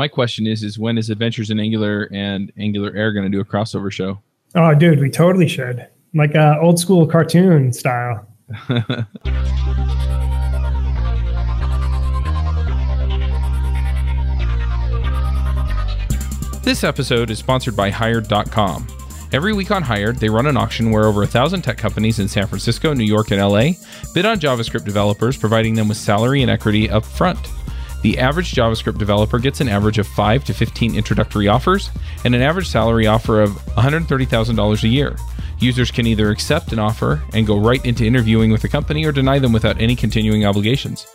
My question is: is when is Adventures in Angular and Angular Air going to do a crossover show? Oh, dude, we totally should. Like a old school cartoon style. This episode is sponsored by Hired.com. Every week on Hired, they run an auction where over a thousand tech companies in San Francisco, New York, and LA bid on JavaScript developers, providing them with salary and equity up front. The average JavaScript developer gets an average of 5 to 15 introductory offers and an average salary offer of $130,000 a year. Users can either accept an offer and go right into interviewing with the company or deny them without any continuing obligations.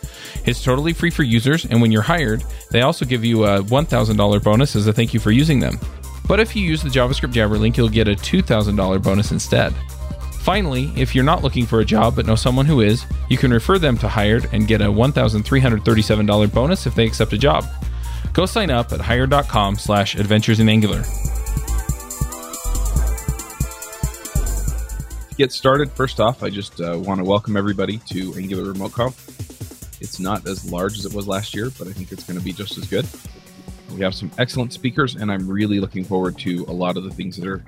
It's totally free for users, and when you're hired, they also give you a $1,000 bonus as a thank you for using them. But if you use the JavaScript Jabber link, you'll get a $2,000 bonus instead. Finally, if you're not looking for a job but know someone who is, you can refer them to Hired and get a $1,337 bonus if they accept a job. Go sign up at hired.com slash adventures in Angular. To get started, first off, I just uh, want to welcome everybody to Angular Remote Conf. It's not as large as it was last year, but I think it's going to be just as good. We have some excellent speakers, and I'm really looking forward to a lot of the things that are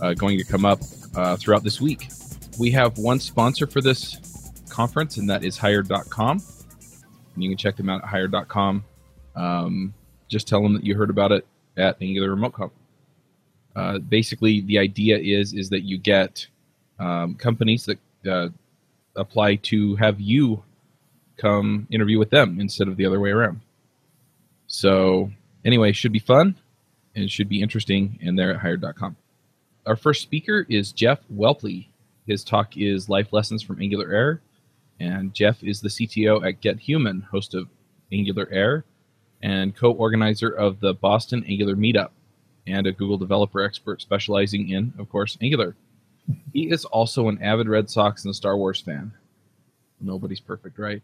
uh, going to come up uh, throughout this week. We have one sponsor for this conference, and that is hired.com. And you can check them out at hired.com. Um, just tell them that you heard about it at Angular Remote Conf. Uh, basically, the idea is is that you get um, companies that uh, apply to have you come interview with them instead of the other way around. So, anyway, should be fun and should be interesting, and they're at hired.com. Our first speaker is Jeff Whelpley. His talk is Life Lessons from Angular Air. And Jeff is the CTO at GetHuman, host of Angular Air, and co organizer of the Boston Angular Meetup, and a Google developer expert specializing in, of course, Angular. He is also an avid Red Sox and Star Wars fan. Nobody's perfect, right?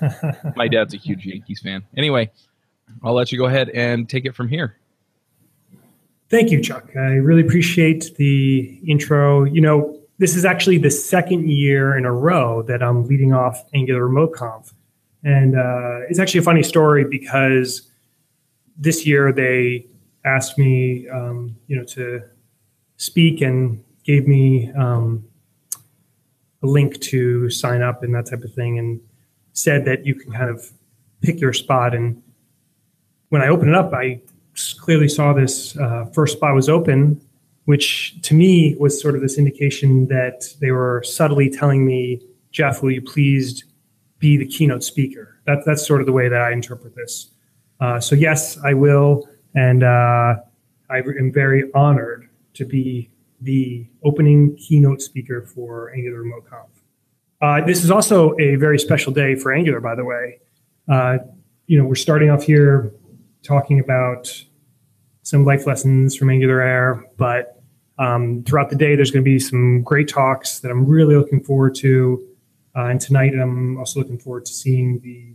My dad's a huge Yankees fan. Anyway, I'll let you go ahead and take it from here. Thank you, Chuck. I really appreciate the intro. You know, this is actually the second year in a row that I'm leading off Angular Remote Conf. And uh, it's actually a funny story because this year they asked me, um, you know, to speak and gave me um, a link to sign up and that type of thing, and said that you can kind of pick your spot. And when I opened it up, I clearly saw this uh, first spot was open, which to me was sort of this indication that they were subtly telling me, Jeff, will you please be the keynote speaker? That, that's sort of the way that I interpret this. Uh, so, yes, I will. And uh, I am very honored to be the opening keynote speaker for Angular Remote Conf. Uh, this is also a very special day for Angular, by the way. Uh, you know, we're starting off here talking about some life lessons from Angular Air, but um, throughout the day, there's going to be some great talks that I'm really looking forward to. Uh, and tonight, I'm also looking forward to seeing the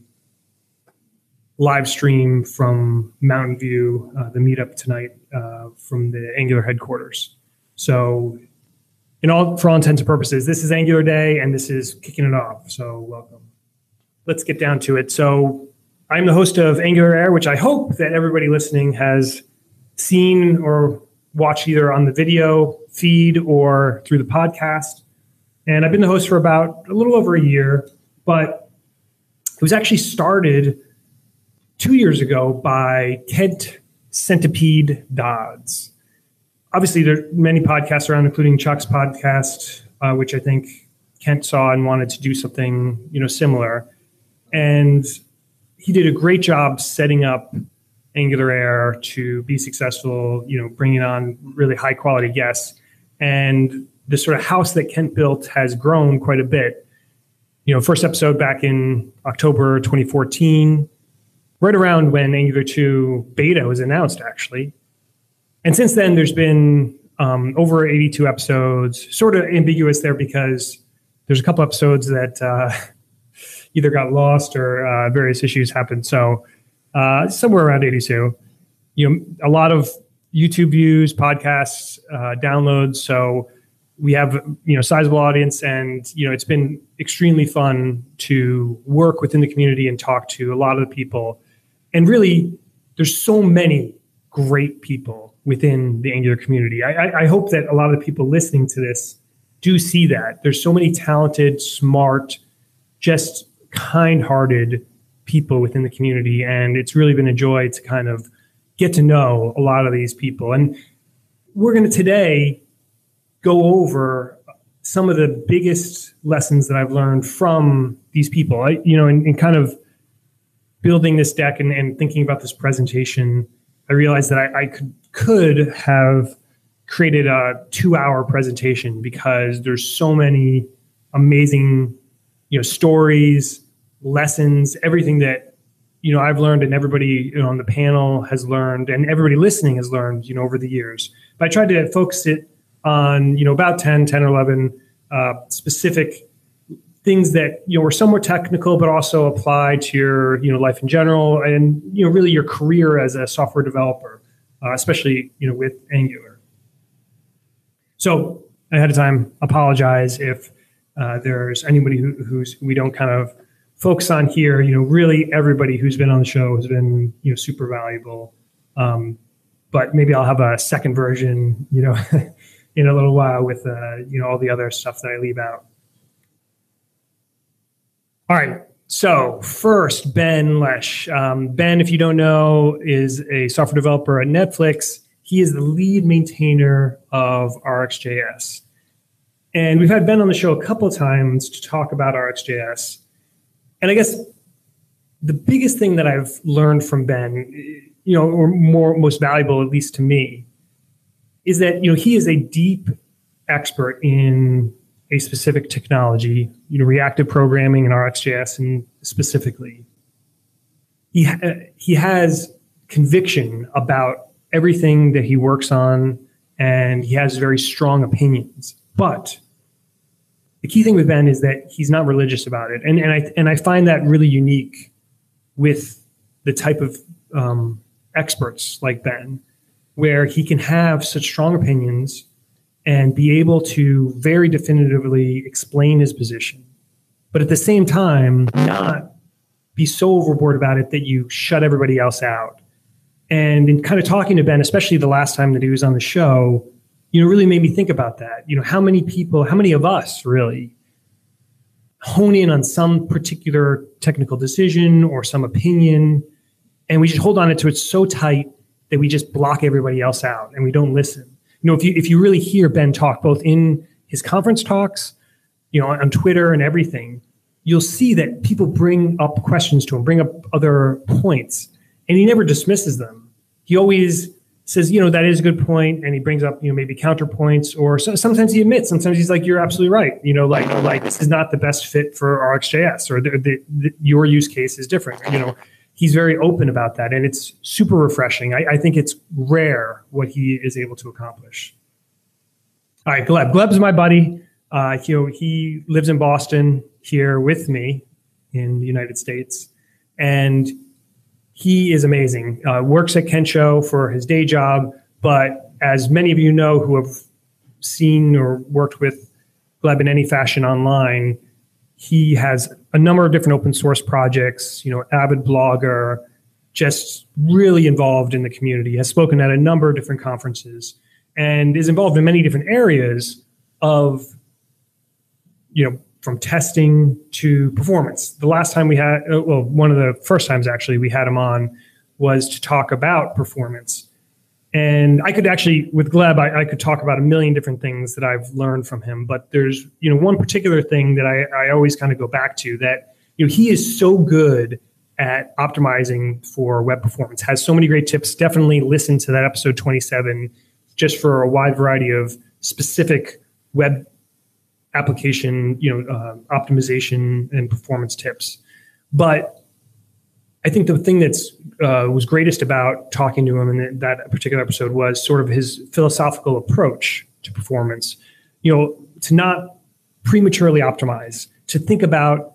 live stream from Mountain View, uh, the meetup tonight uh, from the Angular headquarters. So, in all for all intents and purposes, this is Angular Day, and this is kicking it off. So, welcome. Let's get down to it. So, I'm the host of Angular Air, which I hope that everybody listening has seen or watched either on the video feed or through the podcast. And I've been the host for about a little over a year, but it was actually started two years ago by Kent Centipede Dodds. Obviously, there are many podcasts around, including Chuck's podcast, uh, which I think Kent saw and wanted to do something you know similar. And he did a great job setting up Angular Air to be successful, you know, bringing on really high quality guests. And the sort of house that Kent built has grown quite a bit. You know, first episode back in October 2014, right around when Angular 2 beta was announced, actually. And since then, there's been um, over 82 episodes, sort of ambiguous there because there's a couple episodes that uh, either got lost or uh, various issues happened. So uh, somewhere around 82. You know, a lot of YouTube views, podcasts, uh, downloads. So we have you know sizable audience, and you know it's been extremely fun to work within the community and talk to a lot of the people. And really, there's so many great people within the Angular community. I, I, I hope that a lot of the people listening to this do see that. There's so many talented, smart, just kind-hearted people within the community, and it's really been a joy to kind of get to know a lot of these people. And we're going to today go over some of the biggest lessons that I've learned from these people. I, you know, in, in kind of building this deck and, and, thinking about this presentation, I realized that I, I could could have created a two-hour presentation because there's so many amazing, you know, stories, lessons, everything that you know I've learned and everybody you know, on the panel has learned and everybody listening has learned, you know, over the years. But I tried to focus it on you know about 10 10 or 11 uh, specific things that you know are somewhat technical but also apply to your you know life in general and you know really your career as a software developer uh, especially you know with angular so ahead of time apologize if uh, there's anybody who, who's we don't kind of focus on here you know really everybody who's been on the show has been you know super valuable um, but maybe i'll have a second version you know in a little while with uh, you know all the other stuff that I leave out. All right. So first, Ben Lesh. Um, ben, if you don't know, is a software developer at Netflix. He is the lead maintainer of RxJS. And we've had Ben on the show a couple of times to talk about RxJS. And I guess the biggest thing that I've learned from Ben, you know, or more most valuable, at least to me, is that you know he is a deep expert in a specific technology, you know, reactive programming and RxJS, and specifically, he ha- he has conviction about everything that he works on, and he has very strong opinions. But the key thing with Ben is that he's not religious about it, and and I and I find that really unique with the type of um, experts like Ben where he can have such strong opinions and be able to very definitively explain his position, but at the same time, not be so overboard about it that you shut everybody else out. And in kind of talking to Ben, especially the last time that he was on the show, you know, really made me think about that. You know, how many people, how many of us really hone in on some particular technical decision or some opinion, and we just hold on to it so tight that we just block everybody else out and we don't listen. You know, if you if you really hear Ben talk both in his conference talks, you know, on, Twitter and everything, you'll see that people bring up questions to him, bring up other points, and he never dismisses them. He always says, you know, that is a good point, and he brings up, you know, maybe counterpoints, or so, sometimes he admits, sometimes he's like, you're absolutely right, you know, like like this is not the best fit for RxJS, or the, the, the, your use case is different, you know he's very open about that, and it's super refreshing. I, I think it's rare what he is able to accomplish. All right, Gleb. Gleb's my buddy. Uh, he, he lives in Boston here with me in the United States, and he is amazing. Uh, works at Kensho for his day job, but as many of you know who have seen or worked with Gleb in any fashion online, he has a number of different open source projects, you know, avid blogger, just really involved in the community, has spoken at a number of different conferences, and is involved in many different areas of, you know, from testing to performance. The last time we had, uh, well, one of the first times actually we had him on was to talk about performance. And I could actually, with Gleb, I, I, could talk about a million different things that I've learned from him. But there's, you know, one particular thing that I, I always kind of go back to that, you know, he is so good at optimizing for web performance, has so many great tips. Definitely listen to that episode 27 just for a wide variety of specific web application, you know, uh, optimization and performance tips. But I think the thing that's uh, was greatest about talking to him in that particular episode was sort of his philosophical approach to performance. You know, to not prematurely optimize, to think about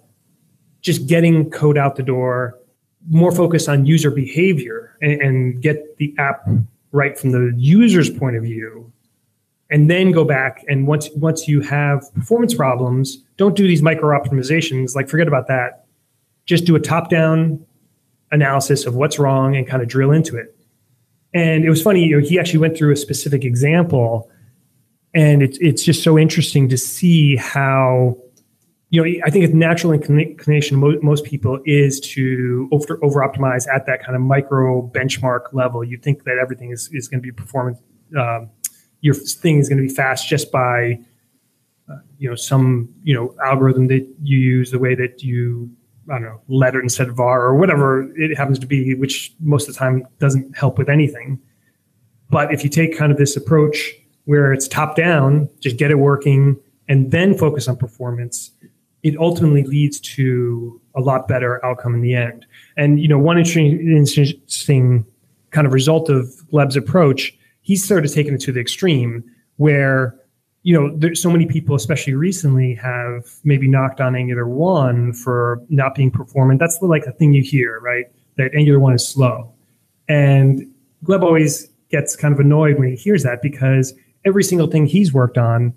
just getting code out the door, more focus on user behavior and, and get the app right from the user's point of view, and then go back and once once you have performance problems, don't do these micro optimizations. Like forget about that. Just do a top down analysis of what's wrong and kind of drill into it. And it was funny, you know, he actually went through a specific example, and it's it's just so interesting to see how, you know, I think it's natural inclination most, most people is to over over optimize at that kind of micro benchmark level. You think that everything is is going to be performance, um, your thing is going to be fast just by, uh, you know, some you know algorithm that you use, the way that you I don't know, letter instead of var or whatever it happens to be, which most of the time doesn't help with anything. But if you take kind of this approach where it's top down, just get it working and then focus on performance, it ultimately leads to a lot better outcome in the end. And you know, one interesting, interesting kind of result of Gleb's approach, he started taking it to the extreme where you know, there's so many people, especially recently, have maybe knocked on Angular one for not being performant. That's like the thing you hear, right? That Angular one is slow, and Gleb always gets kind of annoyed when he hears that because every single thing he's worked on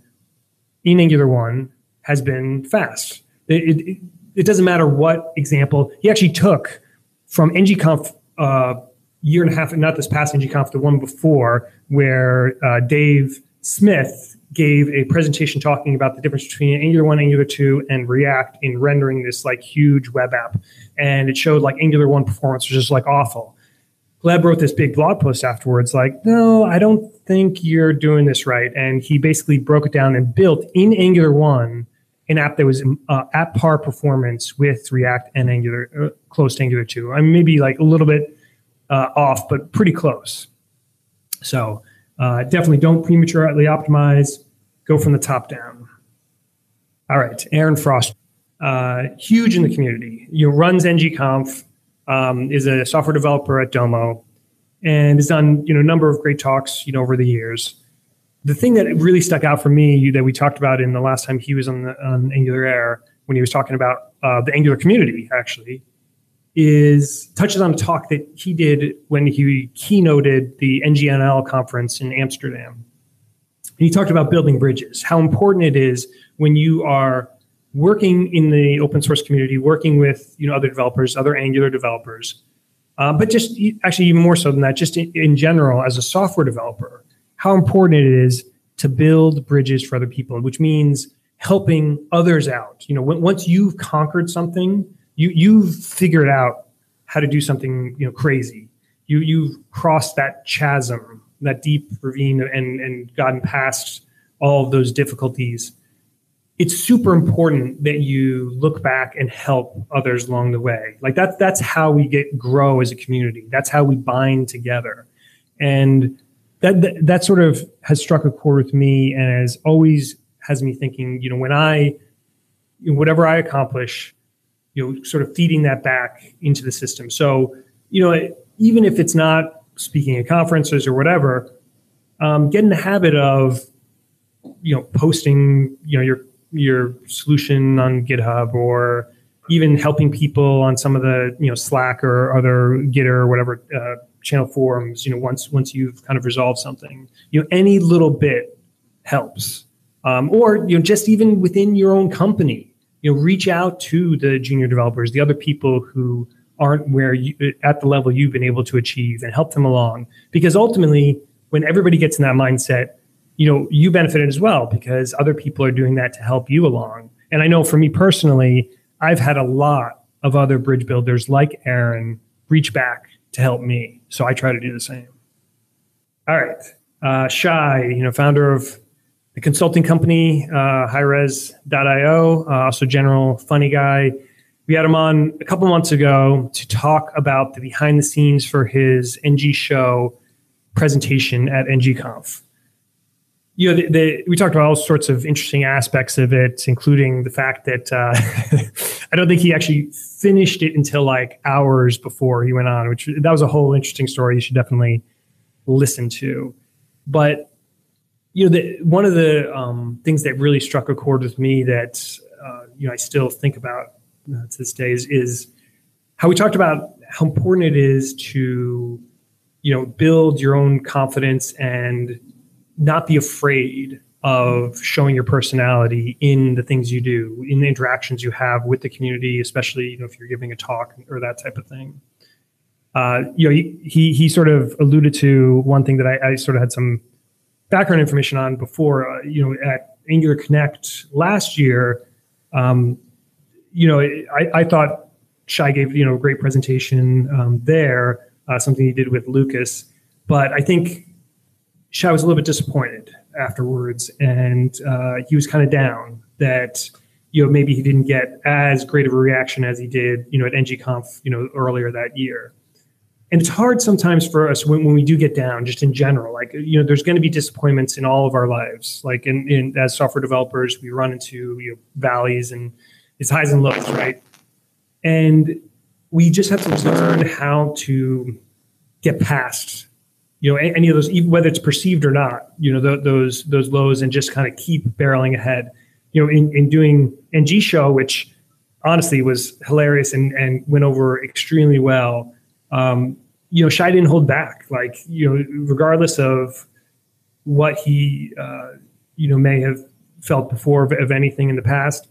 in Angular one has been fast. It, it, it doesn't matter what example he actually took from ngconf uh, year and a half, not this past ngconf, the one before, where uh, Dave Smith gave a presentation talking about the difference between Angular 1, Angular 2, and React in rendering this like huge web app. And it showed like Angular 1 performance was just like awful. Gleb wrote this big blog post afterwards, like, no, I don't think you're doing this right. And he basically broke it down and built in Angular 1 an app that was uh, at par performance with React and Angular, uh, close to Angular 2. I mean, maybe like a little bit uh, off, but pretty close. So uh, definitely don't prematurely optimize. Go from the top down. All right, Aaron Frost, uh, huge in the community. You runs ngconf, um, is a software developer at Domo, and has done you know a number of great talks you know over the years. The thing that really stuck out for me that we talked about in the last time he was on the on Angular Air when he was talking about uh, the Angular community actually is touches on a talk that he did when he keynoted the NGNL conference in Amsterdam. And he talked about building bridges, how important it is when you are working in the open source community, working with you know other developers, other Angular developers, uh, but just actually even more so than that, just in, in general as a software developer, how important it is to build bridges for other people, which means helping others out. You know, when, once you've conquered something, you you've figured out how to do something you know crazy. You you've crossed that chasm, that deep ravine, and and gotten past all of those difficulties. It's super important that you look back and help others along the way. Like that's that's how we get grow as a community. That's how we bind together, and that that, that sort of has struck a chord with me and has always has me thinking. You know, when I whatever I accomplish, you know, sort of feeding that back into the system. So, you know, even if it's not speaking at conferences or whatever, um, get in the habit of, you know, posting, you know, your your solution on GitHub or even helping people on some of the, you know, Slack or other Gitter or whatever uh, channel forums. You know, once once you've kind of resolved something, you know, any little bit helps. Um, or you know, just even within your own company, you know reach out to the junior developers the other people who aren't where you at the level you've been able to achieve and help them along. Because ultimately when everybody gets in that mindset you know you benefit as well because other people are doing that to help you along. And i know for me personally i've had a lot of other bridge builders like aaron reach back to help me. So i try to do the same. All right. Uh, Shai you know founder of the consulting company, uh, HiRez.io, uh, also general funny guy. We had him on a couple months ago to talk about the behind the scenes for his NG show presentation at NGConf. You know, the, the, we talked about all sorts of interesting aspects of it, including the fact that uh, I don't think he actually finished it until like hours before he went on, which that was a whole interesting story you should definitely listen to. But you know, the, one of the um, things that really struck a chord with me that uh, you know I still think about uh, to this day is, is how we talked about how important it is to you know build your own confidence and not be afraid of showing your personality in the things you do in the interactions you have with the community especially you know if you're giving a talk or that type of thing. Uh, you know, he, he sort of alluded to one thing that I, I sort of had some background information on before. Uh, you know, at Angular Connect last year, um, you know, I, I thought Shai gave you know a great presentation um, there, uh, something he did with Lucas, but I think Shai was a little bit disappointed afterwards, and uh, he was kind of down that you know maybe he didn't get as great of a reaction as he did you know at ngconf you know earlier that year and it's hard sometimes for us when, when we do get down just in general like you know there's going to be disappointments in all of our lives like in, in as software developers we run into you know, valleys and it's highs and lows right? And we just have to learn how to get past you know any of those whether it's perceived or not you know those those lows and just kind of keep barreling ahead. You know in, in doing ng show which honestly was hilarious and, and went over extremely well um, you know, Shai didn't hold back. Like, you know, regardless of what he, uh, you know, may have felt before of, of, anything in the past,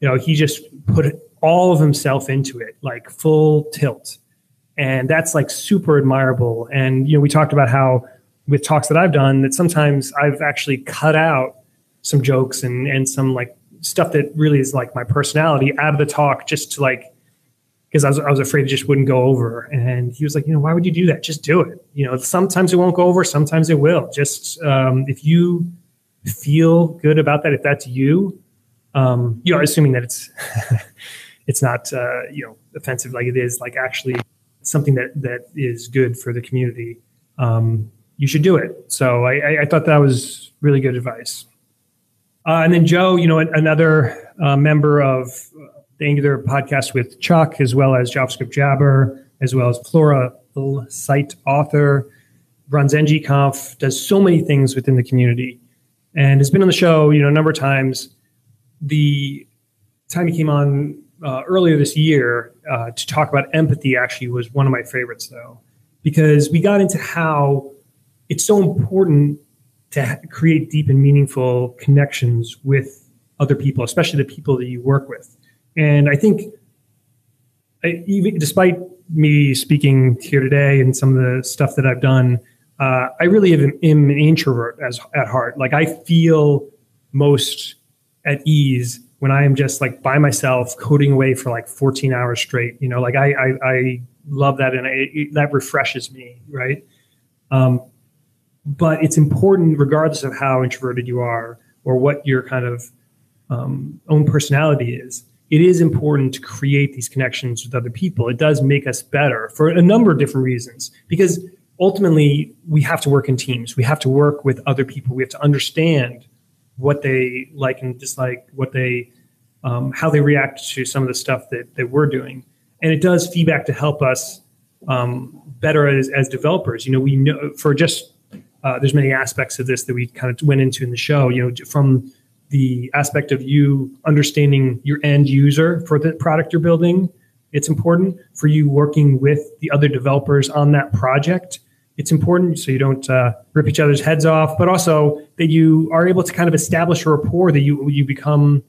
you know, he just put all of himself into it, like full tilt. And that's like super admirable. And, you know, we talked about how with talks that I've done that sometimes I've actually cut out some jokes and, and some like stuff that really is like my personality out of the talk just to like because I was, I was afraid it just wouldn't go over. And he was like, you know, why would you do that? Just do it. You know, sometimes it won't go over, sometimes it will. Just um, if you feel good about that, if that's you, um, you know, assuming that it's it's not uh, you know offensive like it is, like actually something that that is good for the community. Um, you should do it. So I, I, thought that was really good advice. Uh, and then Joe, you know, another uh, member of the Angular podcast with Chuck, as well as JavaScript Jabber, as well as Flora site author, runs ngconf, does so many things within the community, and has been on the show, you know, a number of times. The time he came on uh, earlier this year uh, to talk about empathy actually was one of my favorites, though, because we got into how it's so important to create deep and meaningful connections with other people, especially the people that you work with. And I think, I, even despite me speaking here today and some of the stuff that I've done, uh, I really am, am, an introvert as at heart. Like I feel most at ease when I am just like by myself coding away for like 14 hours straight. You know, like I I, I love that and I, it, that refreshes me, right? Um, but it's important, regardless of how introverted you are or what your kind of um, own personality is, it is important to create these connections with other people. It does make us better for a number of different reasons because ultimately we have to work in teams. We have to work with other people. We have to understand what they like and dislike, what they, um, how they react to some of the stuff that, that we're doing. And it does feedback to help us um, better as, as developers. You know, we know for just, uh, there's many aspects of this that we kind of went into in the show, you know, from the aspect of you understanding your end user for the product you're building. It's important for you working with the other developers on that project. It's important so you don't uh, rip each other's heads off, but also that you are able to kind of establish a rapport that you you become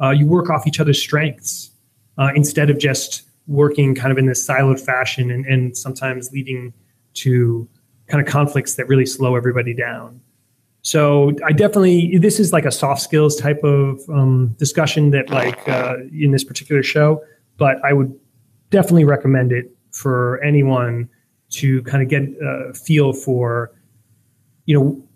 uh, you work off each other's strengths uh, instead of just working kind of in this siloed fashion and, and sometimes leading to kind of conflicts that really slow everybody down. So I definitely this is like a soft skills type of um, discussion that like uh, in this particular show, but I would definitely recommend it for anyone to kind of get a feel for, you know,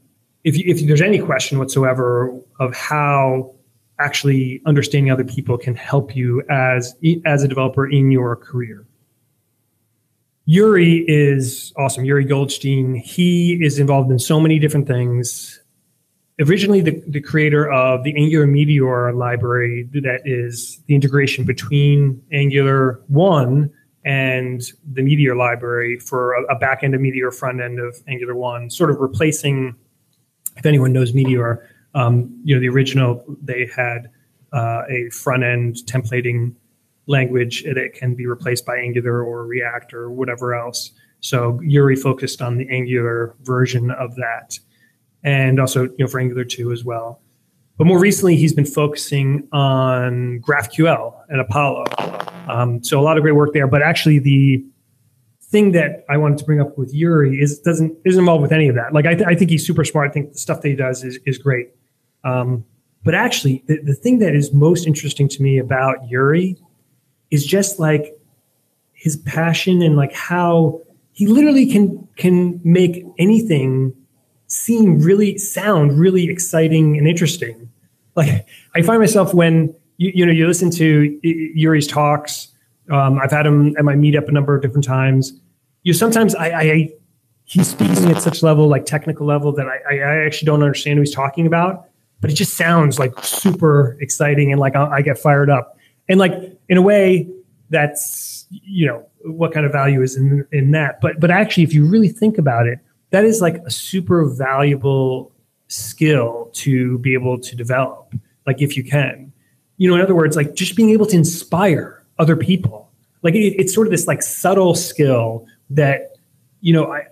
if if there's any question whatsoever of how actually understanding other people can help you as as a developer in your career. Uri is awesome. Uri Goldshtein. He is involved in so many different things. Originally, the, the creator of the Angular Meteor library, that is the integration between Angular 1 and the Meteor library for a, a back end of Meteor, front end of Angular 1, sort of replacing, if anyone knows Meteor, um, you know, the original, they had uh, a front end templating language that can be replaced by Angular or React or whatever else. So Uri focused on the Angular version of that, and also you know for Angular 2 as well. But more recently, he's been focusing on GraphQL and Apollo. Um, so a lot of great work there. But actually, the thing that I wanted to bring up with Uri is doesn't isn't involved with any of that. Like I, th- I think he's super smart. I think the stuff that he does is is great. Um, but actually, the, the thing that is most interesting to me about Yuri is just like his passion and like how he literally can can make anything seem really sound really exciting and interesting. Like I find myself when you, you know you listen to Uri's talks um, I've had him at my meetup a number of different times. You sometimes I, I he's speaking at such level, like technical level, that I, I actually don't understand who he's talking about. But it just sounds like super exciting, and like I, I get fired up. And like in a way, that's you know what kind of value is in in that. But but actually, if you really think about it, that is like a super valuable skill to be able to develop. Like if you can, you know, in other words, like just being able to inspire other people. Like it, it's sort of this like subtle skill that you know I,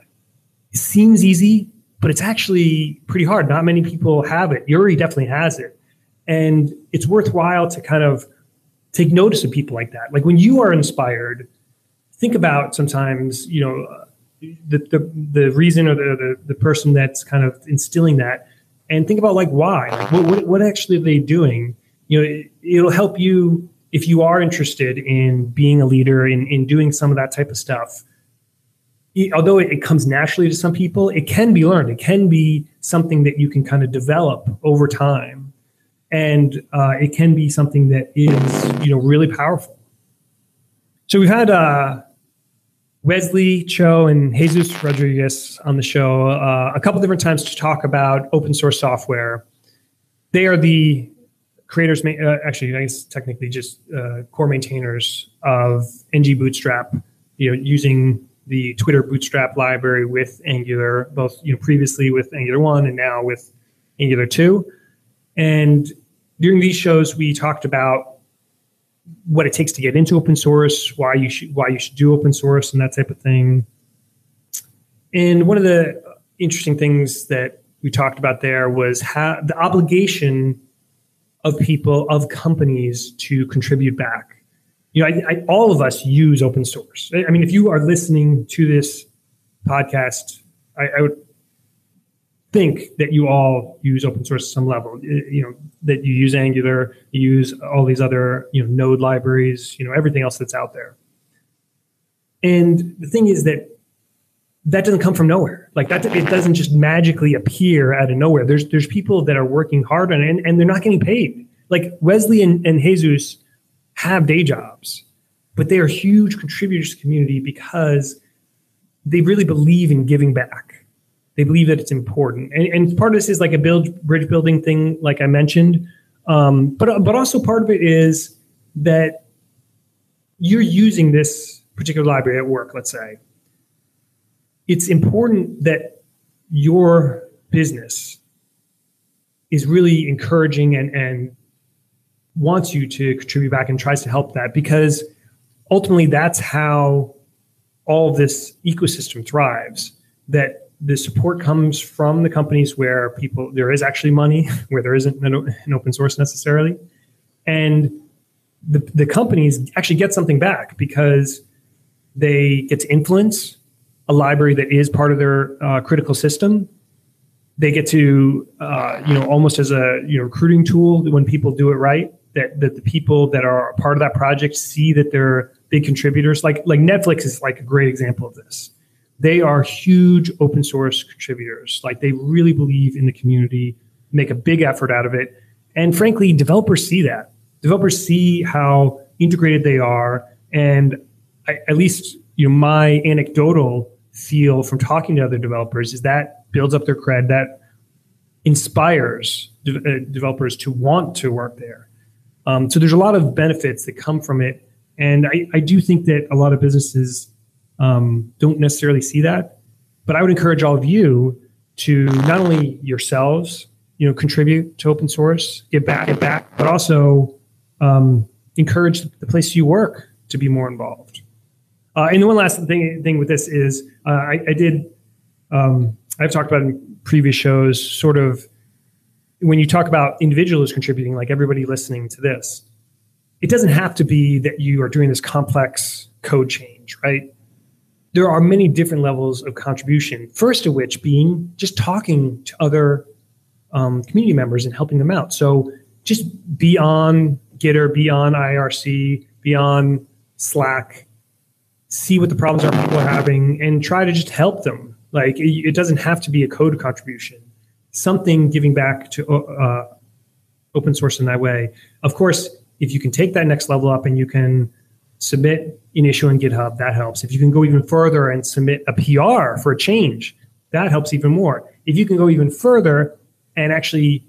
seems easy, but it's actually pretty hard. Not many people have it. Uri definitely has it, and it's worthwhile to kind of take notice of people like that. Like when you are inspired, think about sometimes you know the the, the reason or the, the, the person that's kind of instilling that, and think about like why. Like what, what what actually are they doing? You know, it, it'll help you if you are interested in being a leader in, in doing some of that type of stuff although it, comes naturally to some people it can be learned it can be something that you can kind of develop over time and uh, it can be something that is you know really powerful so we've had uh, wesley cho and jesus rodriguez on the show uh, a couple different times to talk about open source software they are the creators, uh, actually, I guess technically just uh, core maintainers of ng Bootstrap, you know, using the Twitter Bootstrap library with Angular, both you know previously with Angular one and now with Angular two. And during these shows, we talked about what it takes to get into open source, why you should why you should do open source, and that type of thing. And one of the interesting things that we talked about there was how the obligation of people, of companies to contribute back. You know, I, I, all of us use open source. I mean, if you are listening to this podcast, I, I would think that you all use open source at some level. Uh, you know, that you use Angular, you use all these other, you know, node libraries, you know, everything else that's out there. And the thing is that that doesn't come from nowhere. Like that, it doesn't just magically appear out of nowhere. There's there's people that are working hard on it, and, and they're not getting paid. Like Wesley and, and Jesus have day jobs, but they are huge contributors to the community because they really believe in giving back. They believe that it's important, and, and part of this is like a build bridge building thing, like I mentioned. Um, but but also part of it is that you're using this particular library at work. Let's say it's important that your business is really encouraging and, and wants you to contribute back and tries to help that because ultimately that's how all this ecosystem thrives that the support comes from the companies where people there is actually money where there isn't an, open source necessarily and the, the companies actually get something back because they get to influence a library that is part of their uh, critical system. They get to, uh, you know, almost as a you know recruiting tool when people do it right. That that the people that are part of that project see that they're big contributors. Like like Netflix is like a great example of this. They are huge open source contributors. Like they really believe in the community, make a big effort out of it, and frankly, developers see that. Developers see how integrated they are, and I, at least you know my anecdotal feel from talking to other developers is that builds up their cred, that inspires de- uh, developers to want to work there. Um, so there's a lot of benefits that come from it, and I, I do think that a lot of businesses um, don't necessarily see that. But I would encourage all of you to not only yourselves, you know, contribute to open source, give back, give back, but also um, encourage the place you work to be more involved. Uh, and the one last thing thing with this is uh, I, I, did um, I've talked about in previous shows sort of when you talk about individuals contributing, like everybody listening to this, it doesn't have to be that you are doing this complex code change, right? There are many different levels of contribution. First of which being just talking to other um, community members and helping them out. So just be on Gitter, be on IRC, be on Slack, see what the problems are people are having, and try to just help them. Like it, it doesn't have to be a code contribution. Something giving back to uh, open source in that way. Of course, if you can take that next level up and you can submit an issue on GitHub, that helps. If you can go even further and submit a PR for a change, that helps even more. If you can go even further and actually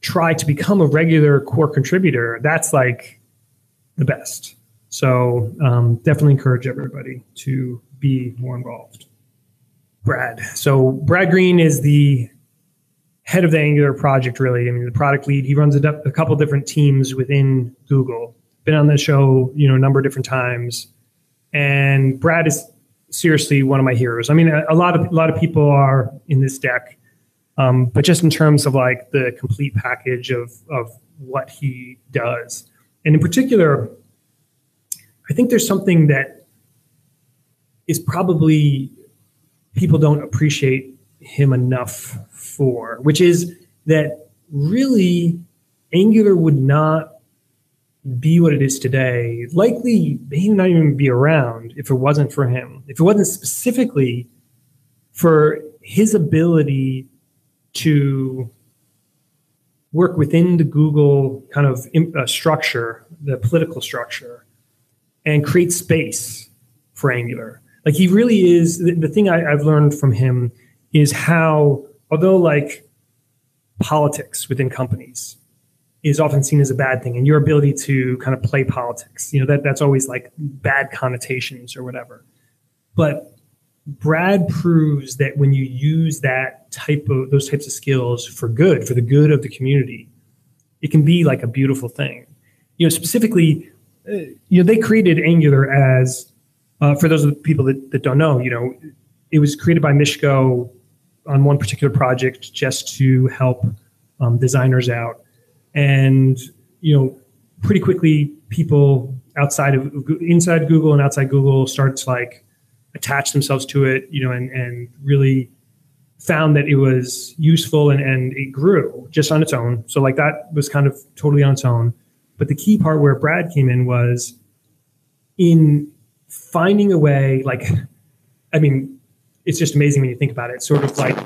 try to become a regular core contributor, that's like the best. So um, definitely encourage everybody to be more involved. Brad. So Brad Green is the head of the Angular project, really. I mean, the product lead. He runs a, a couple different teams within Google. Been on the show, you know, a number of different times. And Brad is seriously one of my heroes. I mean, a, a lot of a lot of people are in this deck um, but just in terms of like the complete package of of what he does, and in particular, I think there's something that is probably people don't appreciate him enough for, which is that really Angular would not be what it is today. Likely, may not even be around if it wasn't for him. If it wasn't specifically for his ability to work within the Google kind of uh, structure, the political structure, and create space for Angular. Like he really is. The, the thing I, I've learned from him is how, although like politics within companies is often seen as a bad thing, and your ability to kind of play politics, you know, that that's always like bad connotations or whatever. But Brad proves that when you use that type of those types of skills for good, for the good of the community, it can be like a beautiful thing. You know, specifically, uh, you know, they created Angular as uh, for those people that, that don't know, you know, it was created by Miško on one particular project just to help um, designers out, and you know, pretty quickly people outside of inside Google and outside Google starts like attach themselves to it, you know, and, and really found that it was useful and, and it grew just on its own. So like that was kind of totally on its own. But the key part where Brad came in was in finding a way, like, I mean, it's just amazing when you think about it, sort of like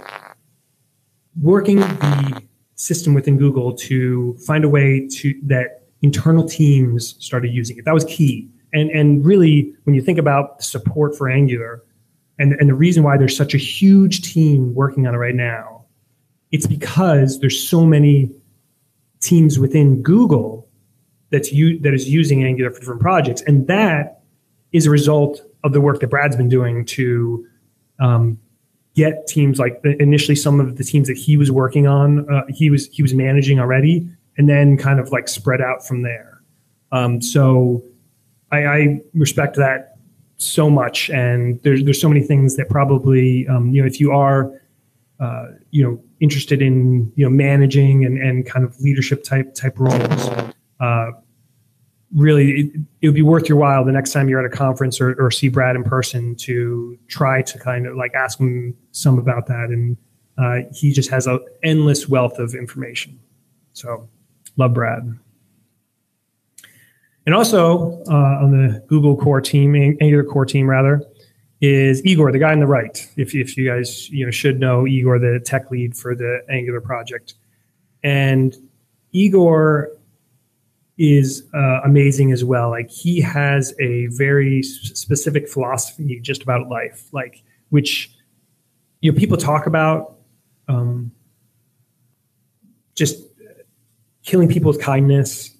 working the system within Google to find a way to that internal teams started using it. That was key and and really when you think about support for angular and, and the reason why there's such a huge team working on it right now it's because there's so many teams within google that's you that is using angular for different projects and that is a result of the work that brad's been doing to um, get teams like initially some of the teams that he was working on uh, he was he was managing already and then kind of like spread out from there um, so I, I respect that so much, and there's there's so many things that probably um, you know if you are uh, you know interested in you know managing and, and kind of leadership type type roles. Uh, really, it, it, would be worth your while the next time you're at a conference or, or see Brad in person to try to kind of like ask him some about that. And uh, he just has an endless wealth of information. So, love Brad. And also uh, on the Google core team, Angular core team rather, is Igor, the guy on the right. If, if you guys you know should know Igor, the tech lead for the Angular project, and Igor is uh, amazing as well. Like he has a very specific philosophy just about life, like which you know people talk about, um, just killing people with kindness,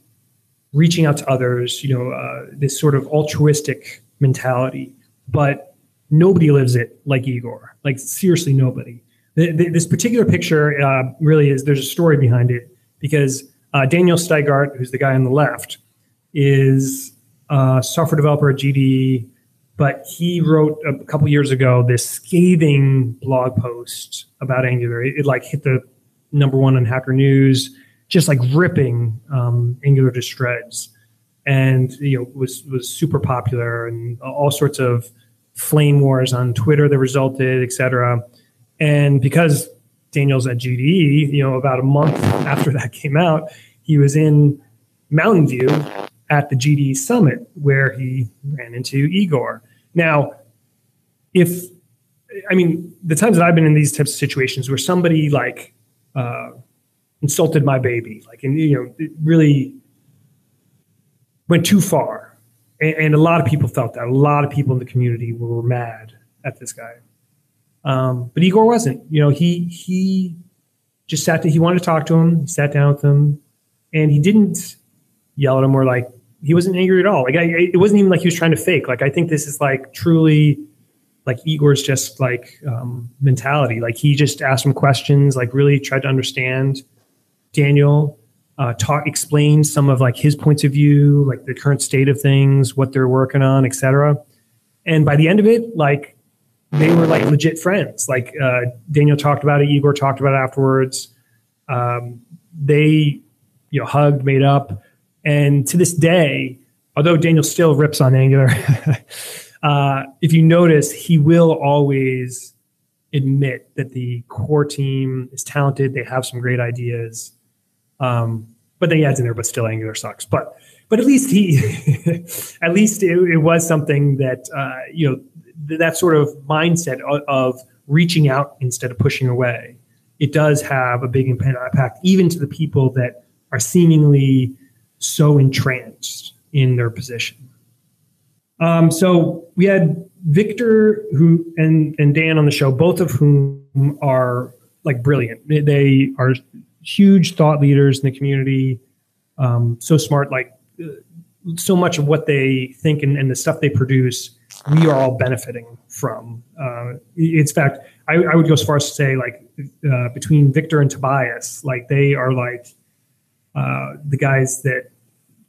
reaching out to others, you know, uh, this sort of altruistic mentality. But nobody lives it like Igor. Like seriously, nobody. The, the, this particular picture uh, really is. There's a story behind it because uh, Daniel Steigart, who's the guy on the left, is a software developer at GD, but he wrote a couple years ago this scathing blog post about Angular. It, it like hit the number one on Hacker News just like ripping um, Angular to shreds, and you know was was super popular and all sorts of flame wars on Twitter that resulted, et cetera. And because Daniel's at GDE, you know, about a month after that came out, he was in Mountain View at the GDE summit where he ran into Igor. Now, if I mean the times that I've been in these types of situations where somebody like uh, insulted my baby, like and you know, it really went too far, and, and, a lot of people felt that. A lot of people in the community were mad at this guy, um, but Igor wasn't. You know, he he just sat. To, he wanted to talk to him. He sat down with him, and he didn't yell at him or like he wasn't angry at all. Like I, it wasn't even like he was trying to fake. Like I think this is like truly like Igor's just like um, mentality. Like he just asked him questions, like really tried to understand Daniel, uh, talk, explain some of like his points of view, like the current state of things, what they're working on, etc. And by the end of it, like they were like legit friends. Like uh, Daniel talked about it, Igor talked about it afterwards. Um, they, you know, hugged, made up, and to this day, although Daniel still rips on Angular. Uh, if you notice, he will always admit that the core team is talented. They have some great ideas. Um, but then he adds in there, but still Angular sucks. But but at least he, at least it, it, was something that uh, you know that sort of mindset of, of, reaching out instead of pushing away. It does have a big impact, even to the people that are seemingly so entranced in their position. Um, so we had Victor who and and Dan on the show, both of whom are like brilliant. They are huge thought leaders in the community. Um, so smart, like uh, so much of what they think and, and, the stuff they produce, we are all benefiting from. Uh, in fact, I, I, would go as far as to say, like uh, between Victor and Tobias, like they are like uh, the guys that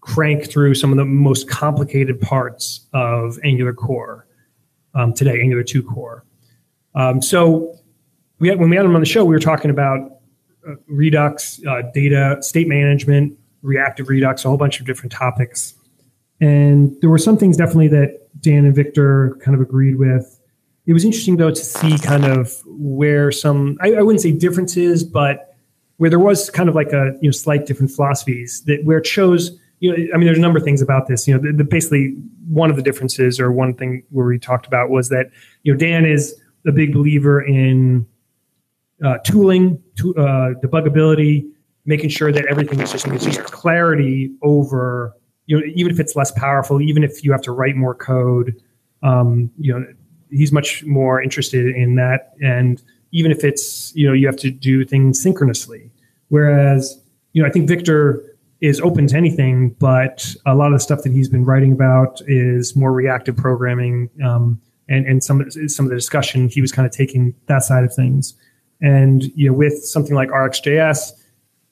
crank through some of the most complicated parts of Angular core um, today, Angular 2 core. Um, so we had, when we had them on the show, we were talking about uh, Redux, uh, data, state management, reactive Redux, a whole bunch of different topics. And there were some things definitely that Dan and Victor kind of agreed with. It was interesting though to see kind of where some I, I wouldn't say differences, but where there was kind of like a you know slight different philosophies that where it shows you know, I mean, there's a number of things about this. You know, the, the, basically one of the differences, or one thing where we talked about, was that you know Dan is a big believer in uh, tooling, to, uh, debugability, making sure that everything is just, just clarity over. You know, even if it's less powerful, even if you have to write more code, um, you know, he's much more interested in that. And even if it's you know you have to do things synchronously, whereas you know I think Victor is open to anything, but a lot of the stuff that he's been writing about is more reactive programming. Um, and, and some some of the discussion he was kind of taking that side of things. And you know, with something like RxJS,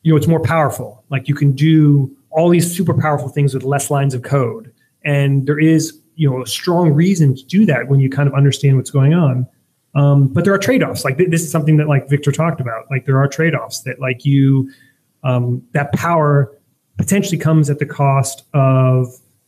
you know, it's more powerful. Like you can do all these super powerful things with less lines of code. And there is, you know, a strong reason to do that when you kind of understand what's going on. Um, but there are trade-offs. Like th- this is something that like Victor talked about. Like there are trade-offs that like you um, that power potentially comes at the cost of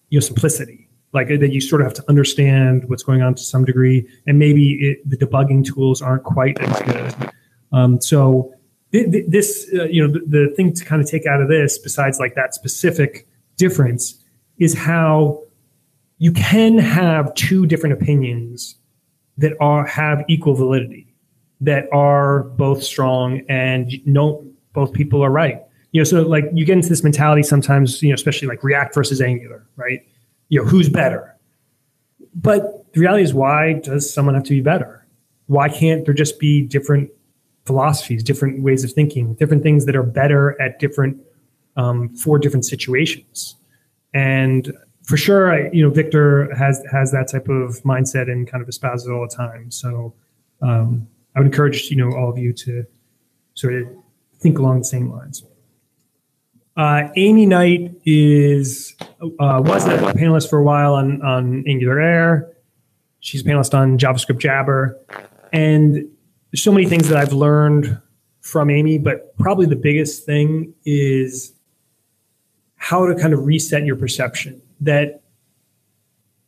you know simplicity like that you sort of have to understand what's going on to some degree and maybe it, the debugging tools aren't quite as good um, so this uh, you know the, the thing to kind of take out of this besides like that specific difference is how you can have two different opinions that are have equal validity that are both strong and no both people are right you know, so like you get into this mentality sometimes, you know, especially like React versus Angular, right? You know, who's better? But the reality is, why does someone have to be better? Why can't there just be different philosophies, different ways of thinking, different things that are better at different um, for different situations? And for sure, I, you know, Victor has has that type of mindset and kind of espouses it all the time. So um, I would encourage you know all of you to sort of think along the same lines. Uh, Amy Knight is uh, was a panelist for a while on on Angular Air. She's a panelist on JavaScript Jabber, and there's so many things that I've learned from Amy. But probably the biggest thing is how to kind of reset your perception that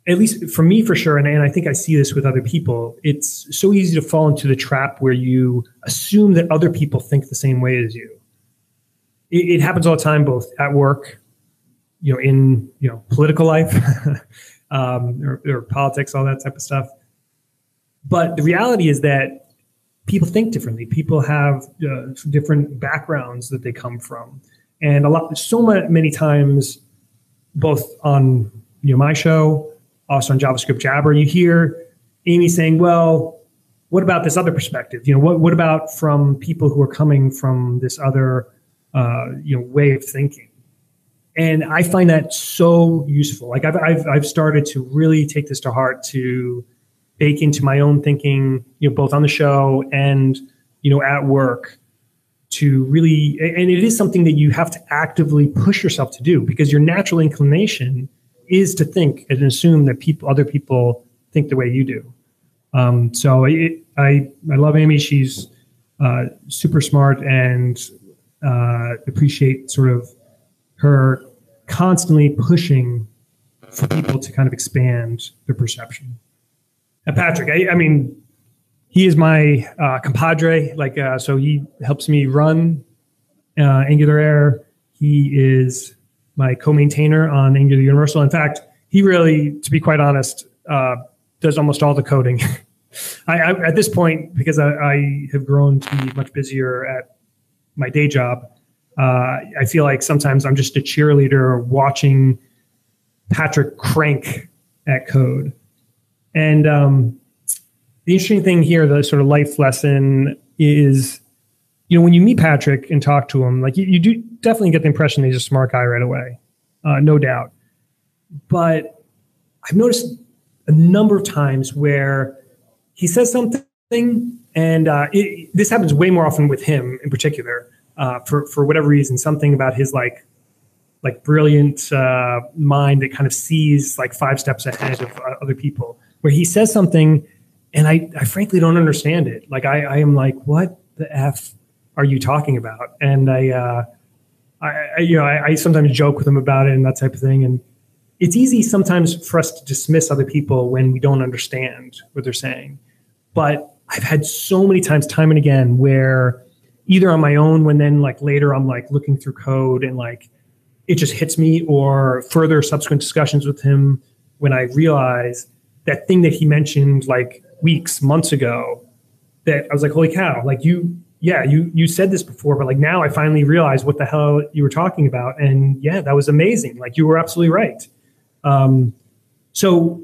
at least for me for sure and, and i think i see this with other people it's so easy to fall into the trap where you assume that other people think the same way as you it, it happens all the time both at work you know in you know political life um, or, or politics all that type of stuff but the reality is that people think differently people have uh, different backgrounds that they come from and a lot so many times both on you know my show also on JavaScript Jabber, you hear Amy saying, well, what about this other perspective? You know, what, what about from people who are coming from this other, uh, you know, way of thinking? And I find that so useful. Like I've, I've, I've started to really take this to heart to bake into my own thinking, you know, both on the show and, you know, at work to really, and it is something that you have to actively push yourself to do because your natural inclination is to think and assume that people, other people think the way you do. Um, so it, I, I love Amy. She's uh, super smart and uh, appreciate sort of her constantly pushing for people to kind of expand their perception. And Patrick, I, I mean, he is my uh, compadre. Like, uh, so he helps me run uh, Angular Air. He is my co-maintainer on Angular Universal. In fact, he really, to be quite honest, uh, does almost all the coding. I, I, at this point, because I, I, have grown to be much busier at my day job, uh, I feel like sometimes I'm just a cheerleader watching Patrick crank at code. And um, the interesting thing here, the sort of life lesson is you know, when you meet Patrick and talk to him, like you, you do definitely get the impression he's a smart guy right away, uh, no doubt. But I've noticed a number of times where he says something, and uh, it, this happens way more often with him in particular. Uh, for for whatever reason, something about his like like brilliant uh, mind that kind of sees like five steps ahead of uh, other people. Where he says something, and I, I frankly don't understand it. Like I, I am like, what the f are you talking about? And I, uh, I, you know, I, I, sometimes joke with him about it and that type of thing. And it's easy sometimes for us to dismiss other people when we don't understand what they're saying. But I've had so many times, time and again, where either on my own, when then like later I'm like looking through code and like it just hits me, or further subsequent discussions with him when I realize that thing that he mentioned like weeks, months ago, that I was like, holy cow, like you yeah, you you said this before, but like now I finally realize what the hell you were talking about, and yeah, that was amazing. Like you were absolutely right. Um, so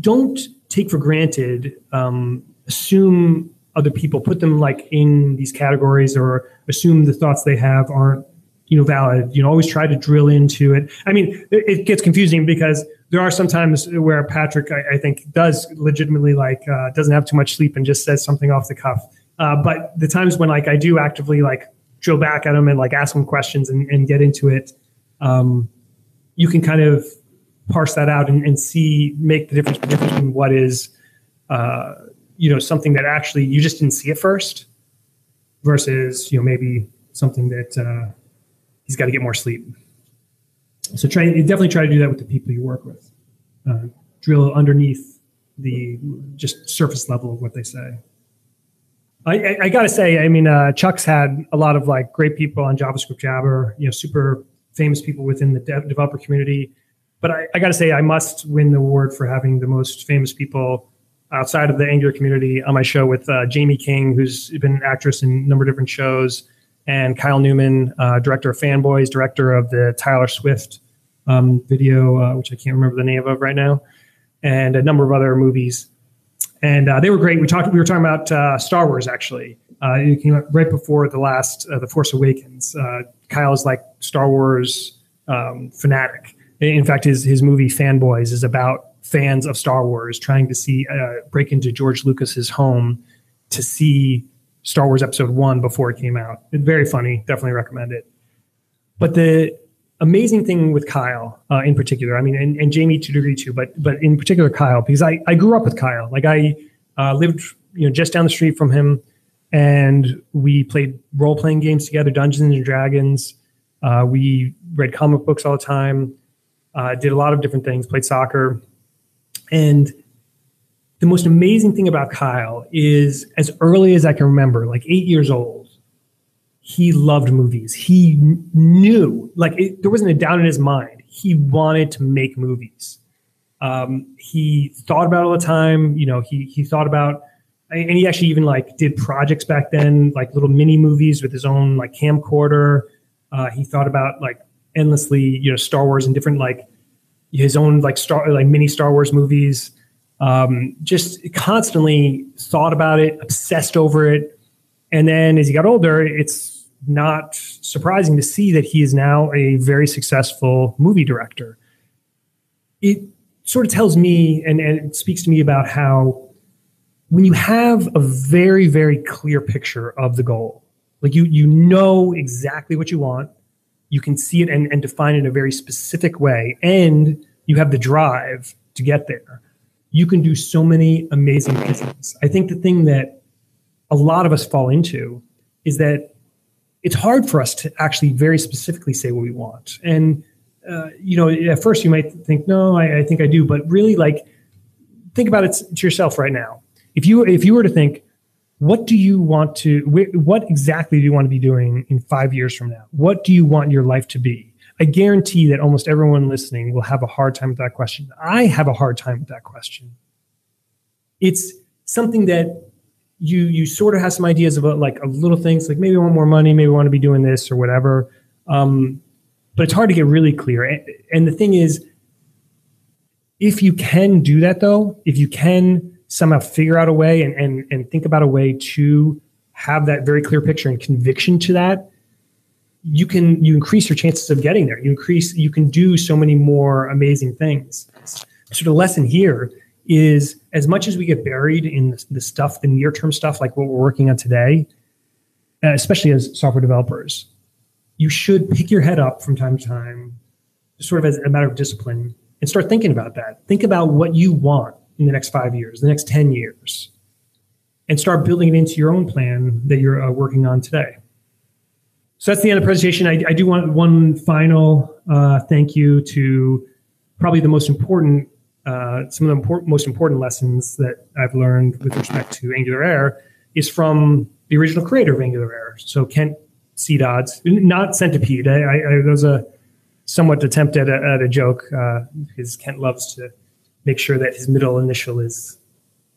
don't take for granted, um, assume other people, put them like in these categories, or assume the thoughts they have aren't you know valid. You know, always try to drill into it. I mean, it, it gets confusing because there are some times where Patrick, I, I think, does legitimately like uh, doesn't have too much sleep and just says something off the cuff uh, but the times when like I do actively like drill back at him and like ask him questions and, and get into it, um, you can kind of parse that out and, and see make the difference between what is uh, you know something that actually you just didn't see at first versus you know maybe something that uh, he's got to get more sleep. So try definitely try to do that with the people you work with. Uh, drill underneath the just surface level of what they say. I, I, I got to say, I mean, uh, Chuck's had a lot of like great people on JavaScript Jabber, you know, super famous people within the dev- developer community. But I, I got to say, I must win the award for having the most famous people outside of the Angular community on my show with uh, Jaime King, who's been an actress in a number of different shows, and Kyle Newman, uh, director of Fanboys, director of the Taylor Swift um, video, uh, which I can't remember the name of right now, and a number of other movies and uh, they were great. We talked. We were talking about uh, Star Wars actually. Uh, it came out right before the last, uh, the Force Awakens. Uh, Kyle is like Star Wars um, fanatic. In fact, his his movie Fanboys is about fans of Star Wars trying to see break into George Lucas's home to see Star Wars Episode One before it came out. It's very funny. Definitely recommend it. But the amazing thing with Kyle uh, in particular. I mean, and, and Jaime to degree too, but but in particular Kyle because I I grew up with Kyle. Like I uh, lived you know just down the street from him, and we played role playing games together, Dungeons and Dragons. Uh, we read comic books all the time. Uh, did a lot of different things. Played soccer, And the most amazing thing about Kyle is as early as I can remember, like eight years old, he loved movies. He knew, like, it, there wasn't a doubt in his mind. He wanted to make movies. Um, he thought about it all the time. You know, he he thought about, and he actually even like did projects back then, like little mini movies with his own like camcorder. Uh, he thought about like endlessly, you know, Star Wars and different like his own like Star like mini Star Wars movies. Um, just constantly thought about it, obsessed over it, and then as he got older, it's not surprising to see that he is now a very successful movie director. It sort of tells me and, and it speaks to me about how when you have a very, very clear picture of the goal, like you you know exactly what you want, you can see it and, and define it in a very specific way, and you have the drive to get there, you can do so many amazing things. I think the thing that a lot of us fall into is that it's hard for us to actually very specifically say what we want. And uh, you know, at first you might think, no, I, I, think I do, but really, like, think about it to yourself right now. If you if you were to think, what do you want to? What exactly do you want to be doing in five years from now? What do you want your life to be? I guarantee that almost everyone listening will have a hard time with that question. I have a hard time with that question. It's something that you you sort of have some ideas about like a little things like maybe I want more money, maybe I want to be doing this or whatever. Um, but it's hard to get really clear. And, and the thing is, if you can do that though, if you can somehow figure out a way and, and, and think about a way to have that very clear picture and conviction to that, you can you increase your chances of getting there. You increase you can do so many more amazing things. So the lesson here is as much as we get buried in the, stuff, the near term stuff, like what we're working on today, uh, especially as software developers, you should pick your head up from time to time, sort of as a matter of discipline, and start thinking about that. Think about what you want in the next five years, the next 10 years, and start building it into your own plan that you're uh, working on today. So that's the end of the presentation. I, I do want one final uh, thank you to probably the most important uh, some of the most important lessons that I've learned with respect to Angular Air is from the original creator of Angular Air. So Kent C. Dodds, not Centipede. I, I, I was a somewhat attempt at a, at a joke uh, because Kent loves to make sure that his middle initial is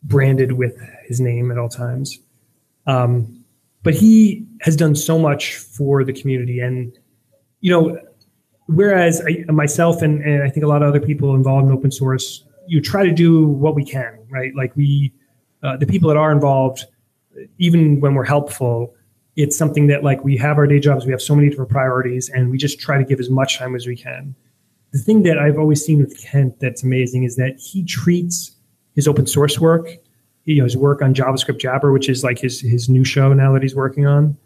branded with his name at all times. Um, but he has done so much for the community, and you know, whereas I, myself and, and I think a lot of other people involved in open source, you try to do what we can, right? Like we, uh, the people that are involved, even when we're helpful, it's something that like we have our day jobs, we have so many different priorities, and we just try to give as much time as we can. The thing that I've always seen with Kent that's amazing is that he treats his open source work, you know, his work on JavaScript Jabber, which is like his his new show now that he's working on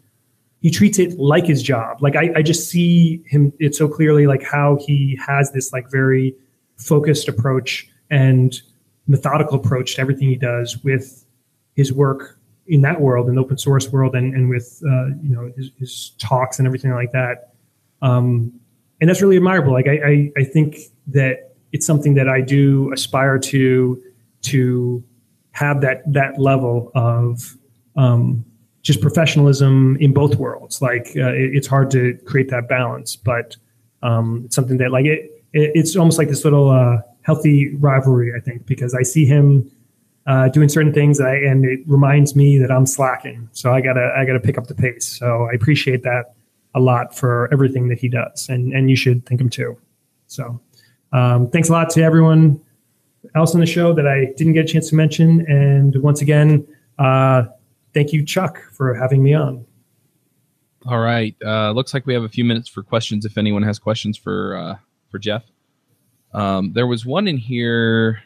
he treats it like his job. Like I, I just see him it so clearly, like how he has this like very focused approach and methodical approach to everything he does with his work in that world, in the open source world, and and with uh, you know his, his, talks and everything like that. Um, and that's really admirable. Like I, I, I think that it's something that I do aspire to to have that that level of um, just professionalism in both worlds. Like uh, it, it's hard to create that balance, but um, it's something that like it, it, it's almost like this little uh, healthy rivalry. I think because I see him uh, doing certain things, and, I, and it reminds me that I'm slacking. So I gotta I gotta pick up the pace. So I appreciate that a lot for everything that he does, and and you should thank him too. So um, thanks a lot to everyone else on the show that I didn't get a chance to mention, and once again. Uh, thank you, Chuck, for having me on. All right. Uh, looks like we have a few minutes for questions. If anyone has questions for uh, for Jeff, um, there was one in here.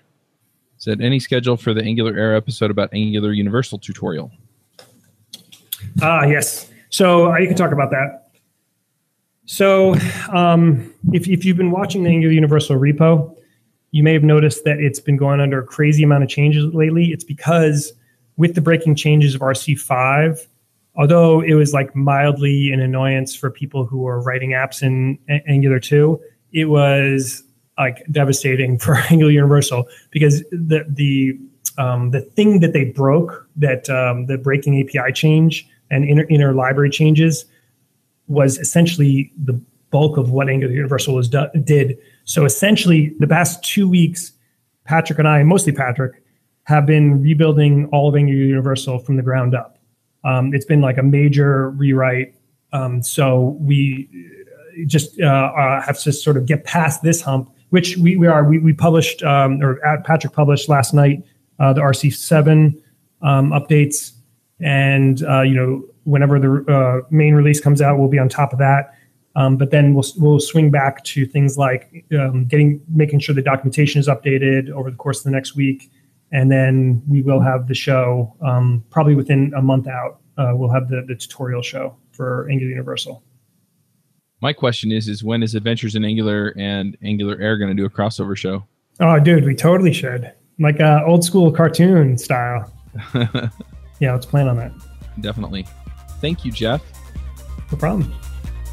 Said any schedule for the Angular Air episode about Angular Universal tutorial? Ah, yes. So uh, you can talk about that. So um, if if you've been watching the Angular Universal repo, you may have noticed that it's been going under a crazy amount of changes lately. It's because with the breaking changes of RC5, although it was like mildly an annoyance for people who were writing apps in Angular 2, it was like devastating for Angular Universal because the the um, the thing that they broke that um, the breaking API change and inner, inner library changes was essentially the bulk of what Angular Universal was do- did. So essentially, the past two weeks, Patrick and I, mostly Patrick, have been rebuilding all of Angular Universal from the ground up. Um, it's been like a major rewrite. Um, so we just uh, uh, have to sort of get past this hump, which we, we are. We, we published, um, or Patrick published last night, uh, the RC7 um, updates. And, uh, you know, whenever the uh, main release comes out, we'll be on top of that. Um, but then we'll, we'll swing back to things like um, getting making sure the documentation is updated over the course of the next week, and then we will have the show um, probably within a month out. Uh, we'll have the, the tutorial show for Angular Universal. My question is: Is when is Adventures in Angular and Angular Air going to do a crossover show? Oh, dude, we totally should, like uh, old school cartoon style. yeah, let's plan on that. Definitely. Thank you, Jeff. No problem.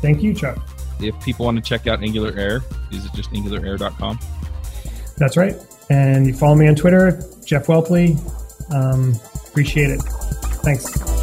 Thank you, Chuck. If people want to check out Angular Air, is it just angularair.com? That's right. And you follow me on Twitter, Jeff Whelpley. Um, appreciate it. Thanks.